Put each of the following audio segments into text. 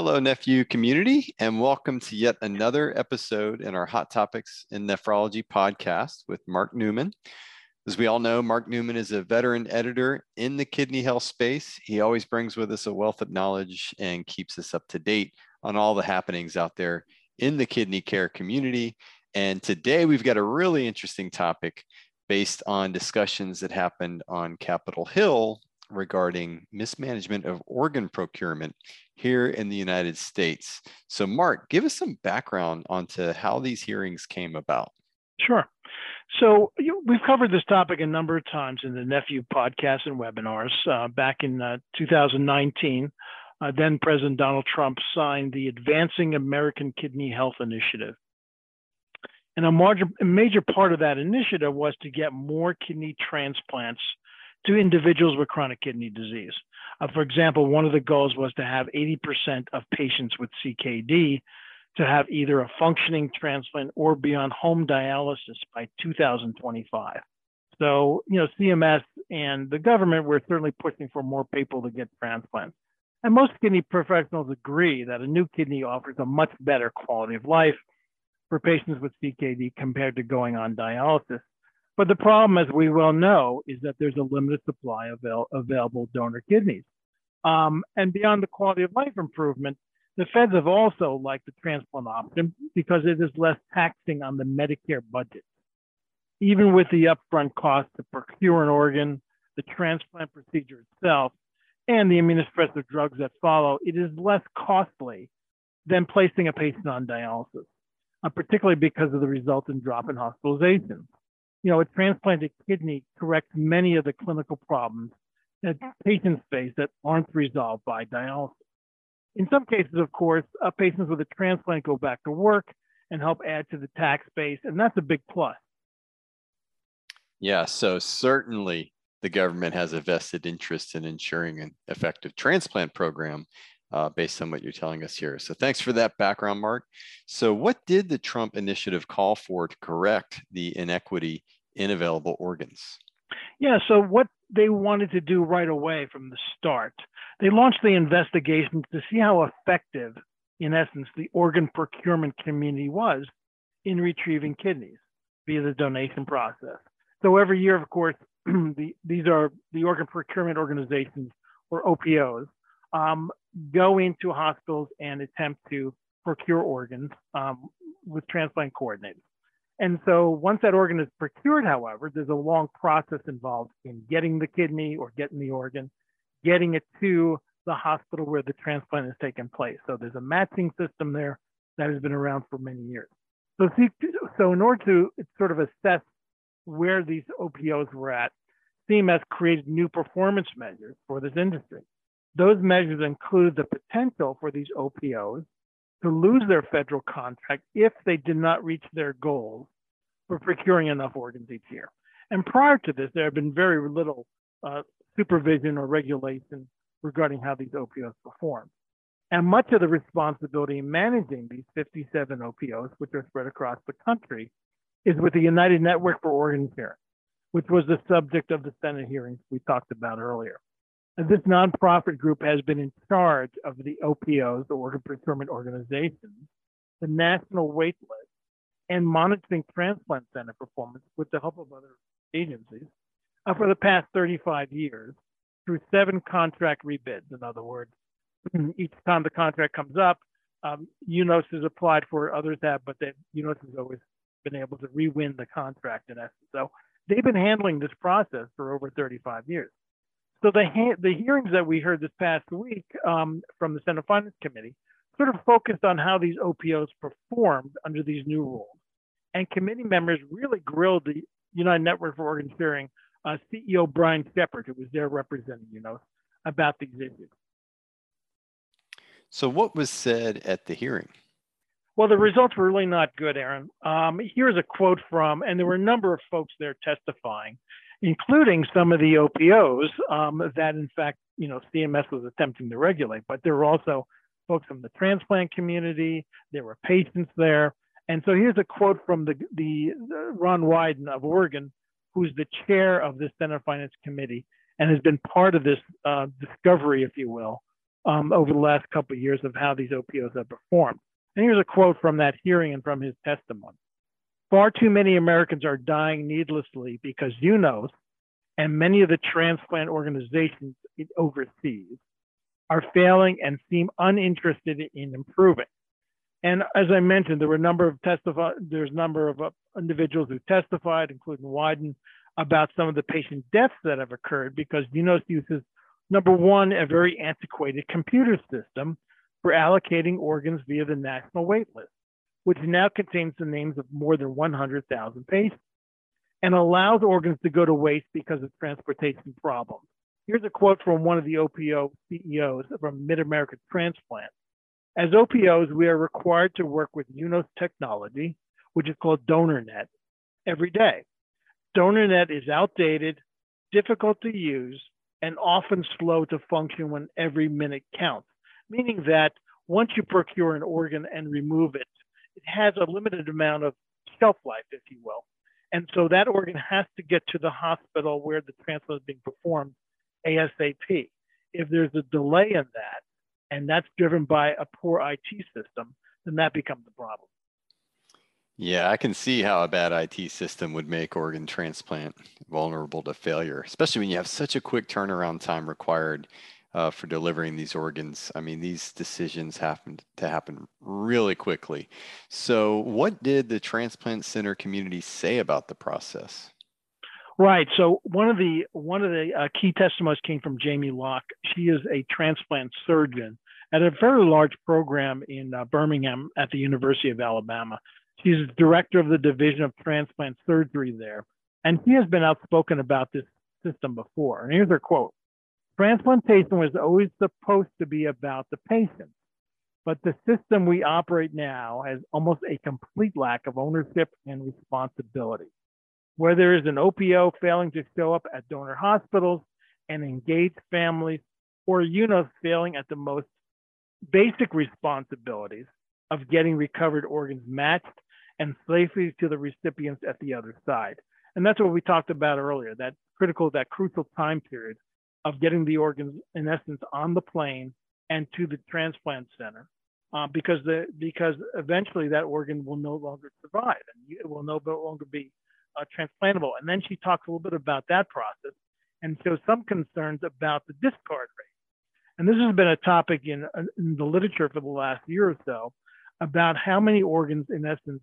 Hello, NephU community, and welcome to yet another episode in our Hot Topics in Nephrology podcast with Mark Neumann. As we all know, Mark Neumann is a veteran editor in the kidney health space. He always brings with us a wealth of knowledge and keeps us up to date on all the happenings out there in the kidney care community. And today we've got a really interesting topic based on discussions that happened on Capitol Hill regarding mismanagement of organ procurement here in the United States. So, Mark, give us some background onto how these hearings came about. Sure. So, you we've covered this topic a number of times in the NephU podcast and webinars. Uh, back in uh, 2019, uh, then President Donald Trump signed the Advancing American Kidney Health Initiative. And a, major, a major part of that initiative was to get more kidney transplants to individuals with chronic kidney disease. Uh, for example, one of the goals was to have 80% of patients with CKD to have either a functioning transplant or be on home dialysis by 2025. So, you know, CMS and the government were certainly pushing for more people to get transplants. And most kidney professionals agree that a new kidney offers a much better quality of life for patients with CKD compared to going on dialysis. But the problem, as we well know, is that there's a limited supply of avail- available donor kidneys. Um, and beyond the quality of life improvement, the feds have also liked the transplant option because it is less taxing on the Medicare budget. Even with the upfront cost to procure an organ, the transplant procedure itself, and the immunosuppressive drugs that follow, it is less costly than placing a patient on dialysis, uh, particularly because of the resultant drop in hospitalizations you know, a transplanted kidney corrects many of the clinical problems that patients face that aren't resolved by dialysis. In some cases, of course, uh, patients with a transplant go back to work and help add to the tax base, and that's a big plus. Yeah, so certainly the government has a vested interest in ensuring an effective transplant program uh, based on what you're telling us here. So thanks for that background, Mark. So what did the Trump initiative call for to correct the inequity in available organs? Yeah, so what they wanted to do right away from the start, they launched the investigation to see how effective, in essence, the organ procurement community was in retrieving kidneys via the donation process. So every year, of course, the, these are the organ procurement organizations or OPOs um, go into hospitals and attempt to procure organs um, with transplant coordinators. And so once that organ is procured, however, there's a long process involved in getting the kidney or getting the organ, getting it to the hospital where the transplant is taking place. So there's a matching system there that has been around for many years. So, so in order to sort of assess where these OPOs were at, CMS created new performance measures for this industry. Those measures include the potential for these OPOs to lose their federal contract if they did not reach their goals for procuring enough organs each year. And prior to this, there had been very little uh, supervision or regulation regarding how these OPOs perform. And much of the responsibility in managing these 57 OPOs, which are spread across the country, is with the United Network for Organ Sharing, which was the subject of the Senate hearings we talked about earlier. This nonprofit group has been in charge of the OPOs, the Organ Procurement Organizations, the national wait list, and monitoring transplant center performance with the help of other agencies uh, for the past 35 years through seven contract rebids. In other words, each time the contract comes up, um, UNOS has applied for, it, others have, but then UNOS has always been able to re-win the contract in essence. So they've been handling this process for over 35 years. So the the hearings that we heard this past week um, from the Senate Finance Committee sort of focused on how these OPOs performed under these new rules, and committee members really grilled the United Network for Organ Sharing uh, CEO Brian Shepard, who was there representing you know about these issues. So, what was said at the hearing? Well, the results were really not good, Aaron. Um, here's a quote from, and there were a number of folks there testifying including some of the OPOs um, that, in fact, you know, CMS was attempting to regulate. But there were also folks from the transplant community. There were patients there. And so here's a quote from the, the, Ron Wyden of Oregon, who's the chair of the Senate Finance Committee and has been part of this uh, discovery, if you will, um, over the last couple of years of how these OPOs have performed. And here's a quote from that hearing and from his testimony. Far too many Americans are dying needlessly because UNOS and many of the transplant organizations overseas are failing and seem uninterested in improving. And as I mentioned, there were a number of testify. There's a number of uh, individuals who testified, including Wyden, about some of the patient deaths that have occurred because UNOS uses number one a very antiquated computer system for allocating organs via the national wait list, which now contains the names of more than 100,000 patients and allows organs to go to waste because of transportation problems. Here's a quote from one of the OPO CEOs from Mid America Transplant. As OPOs, we are required to work with UNOS technology, which is called DonorNet, every day. DonorNet is outdated, difficult to use, and often slow to function when every minute counts, meaning that once you procure an organ and remove it, it has a limited amount of shelf life, if you will. And so that organ has to get to the hospital where the transplant is being performed ASAP. If there's a delay in that, and that's driven by a poor IT system, then that becomes a problem. Yeah, I can see how a bad IT system would make organ transplant vulnerable to failure, especially when you have such a quick turnaround time required uh, for delivering these organs. I mean, these decisions happen to happen really quickly. So, what did the transplant center community say about the process? Right. So one of the one of the uh, key testimonies came from Jayme Locke. She is a transplant surgeon at a very large program in uh, Birmingham at the University of Alabama. She's director of the division of transplant surgery there, and she has been outspoken about this system before. And here's her quote: "Transplantation was always supposed to be about the patient, but the system we operate now has almost a complete lack of ownership and responsibility." where there is an OPO failing to show up at donor hospitals and engage families, or UNOS failing at the most basic responsibilities of getting recovered organs matched and safely to the recipients at the other side. And that's what we talked about earlier, that critical, that crucial time period of getting the organs, in essence, on the plane and to the transplant center. Uh, because the because eventually that organ will no longer survive and it will no longer be uh, transplantable. And then she talks a little bit about that process and shows some concerns about the discard rate. And this has been a topic in, in the literature for the last year or so about how many organs, in essence,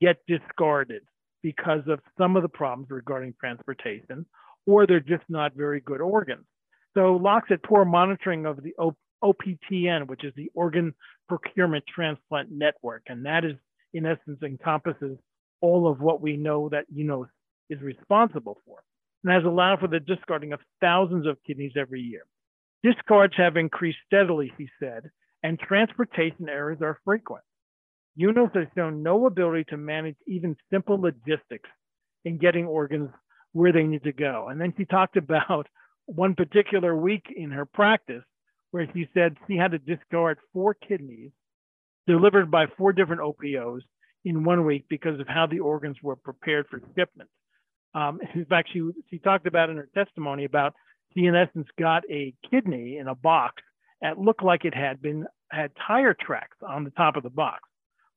get discarded because of some of the problems regarding transportation, or they're just not very good organs. So Locke said poor monitoring of the OPTN, which is the Organ Procurement Transplant Network, and that is in essence encompasses all of what we know that UNOS is responsible for and has allowed for the discarding of thousands of kidneys every year. Discards have increased steadily, he said, and transportation errors are frequent. UNOS has shown no ability to manage even simple logistics in getting organs where they need to go. And then she talked about one particular week in her practice where she said she had to discard four kidneys delivered by four different OPOs in one week because of how the organs were prepared for shipment. Um, in fact, she, she talked about in her testimony about she, in essence, got a kidney in a box that looked like it had been had tire tracks on the top of the box.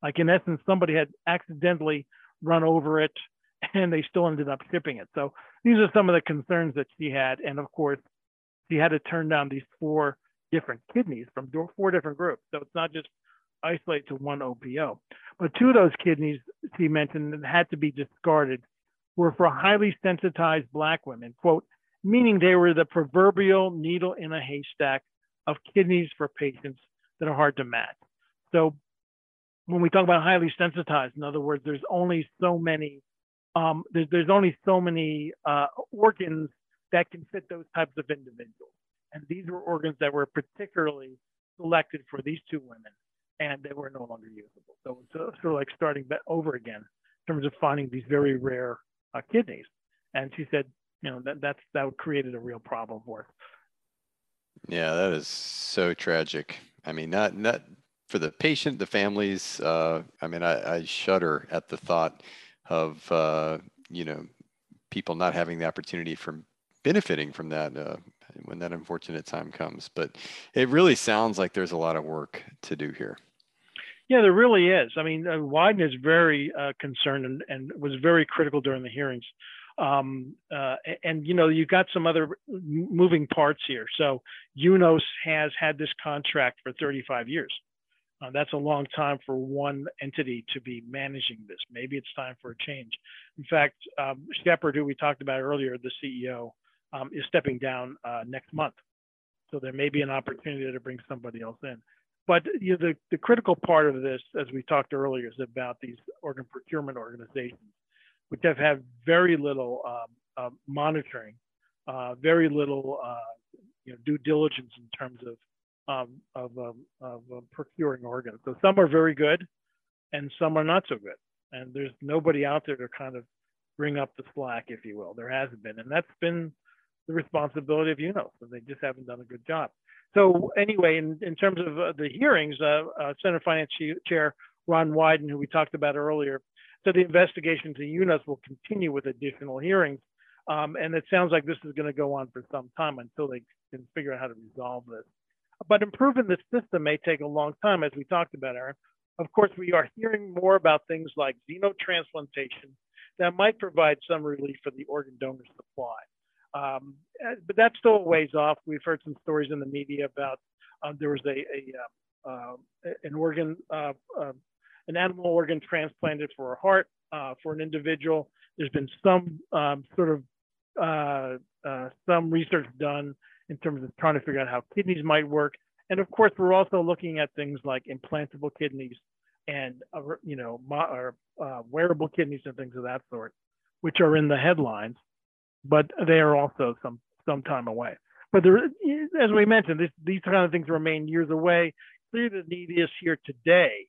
Like in essence, somebody had accidentally run over it and they still ended up shipping it. So these are some of the concerns that she had. And of course, she had to turn down these four different kidneys from four different groups. So it's not just isolate to one OPO. But two of those kidneys she mentioned that had to be discarded were for highly sensitized Black women, quote, meaning they were the proverbial needle in a haystack of kidneys for patients that are hard to match. So when we talk about highly sensitized, in other words, there's only so many um, there's, there's only so many uh, organs that can fit those types of individuals. And these were organs that were particularly selected for these two women and they were no longer usable. So it's sort of like starting over again in terms of finding these very rare uh, kidneys. And she said, you know, that that's that created a real problem for us. Yeah, that is so tragic. I mean, not not for the patient, the families. Uh, I mean, I, I shudder at the thought of uh, you know people not having the opportunity from benefiting from that. Uh, when that unfortunate time comes. But it really sounds like there's a lot of work to do here. Yeah, there really is. I mean, uh, Wyden is very uh, concerned and, and, was very critical during the hearings. Um, uh, and, you know, you've got some other moving parts here. So UNOS has had this contract for 35 years. Uh, that's a long time for one entity to be managing this. Maybe it's time for a change. In fact, um, Shepard, who we talked about earlier, the CEO, um, is stepping down uh, next month. So there may be an opportunity to bring somebody else in. But you know, the, the critical part of this, as we talked earlier, is about these organ procurement organizations, which have had very little um, uh, monitoring, uh, very little uh, you know, due diligence in terms of um, of, um, of um, procuring organs. So some are very good, and some are not so good. And there's nobody out there to kind of bring up the slack, if you will. There hasn't been, and that's been the responsibility of UNOS, and they just haven't done a good job. So anyway, in, in terms of uh, the hearings, uh, uh, Senate Finance Chair Ron Wyden, who we talked about earlier, said the investigation to UNOS will continue with additional hearings. Um, and it sounds like this is going to go on for some time until they can figure out how to resolve this. But improving the system may take a long time, as we talked about, Aaron. Of course, we are hearing more about things like xenotransplantation that might provide some relief for the organ donor supply. Um, but that's still a ways off. We've heard some stories in the media about um, there was a, a uh, an organ, uh, uh, an animal organ transplanted for a heart uh, for an individual. There's been some um, sort of uh, uh, some research done in terms of trying to figure out how kidneys might work. And of course, we're also looking at things like implantable kidneys and uh, you know or, uh, wearable kidneys and things of that sort, which are in the headlines but they are also some some time away. But there, as we mentioned, this, these kind of things remain years away. Clearly, the need is here today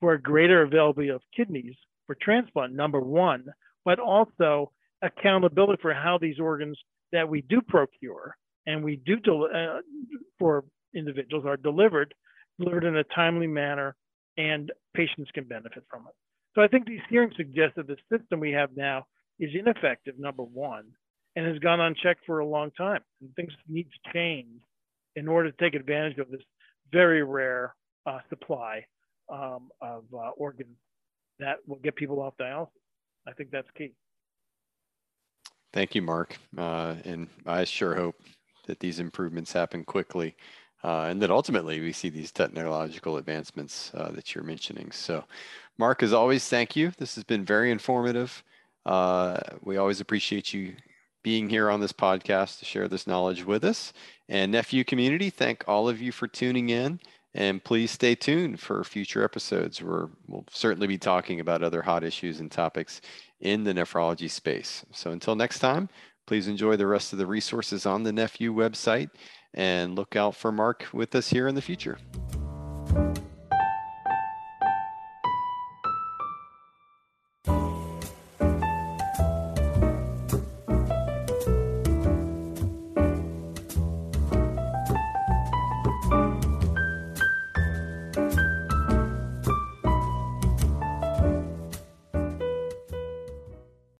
for a greater availability of kidneys for transplant, number one, but also accountability for how these organs that we do procure and we do del- uh, for individuals are delivered, delivered in a timely manner, and patients can benefit from it. So I think these hearings suggest that the system we have now is ineffective, number one, and has gone unchecked for a long time. And things need to change in order to take advantage of this very rare uh, supply um, of uh, organs that will get people off dialysis. I think that's key. Thank you, Mark. Uh, and I sure hope that these improvements happen quickly uh, and that ultimately we see these technological advancements uh, that you're mentioning. So, Mark, as always, thank you. This has been very informative. Uh, we always appreciate you being here on this podcast to share this knowledge with us. And NephU community, thank all of you for tuning in. And please stay tuned for future episodes where we'll certainly be talking about other hot issues and topics in the nephrology space. So until next time, please enjoy the rest of the resources on the NephU website and look out for Mark with us here in the future.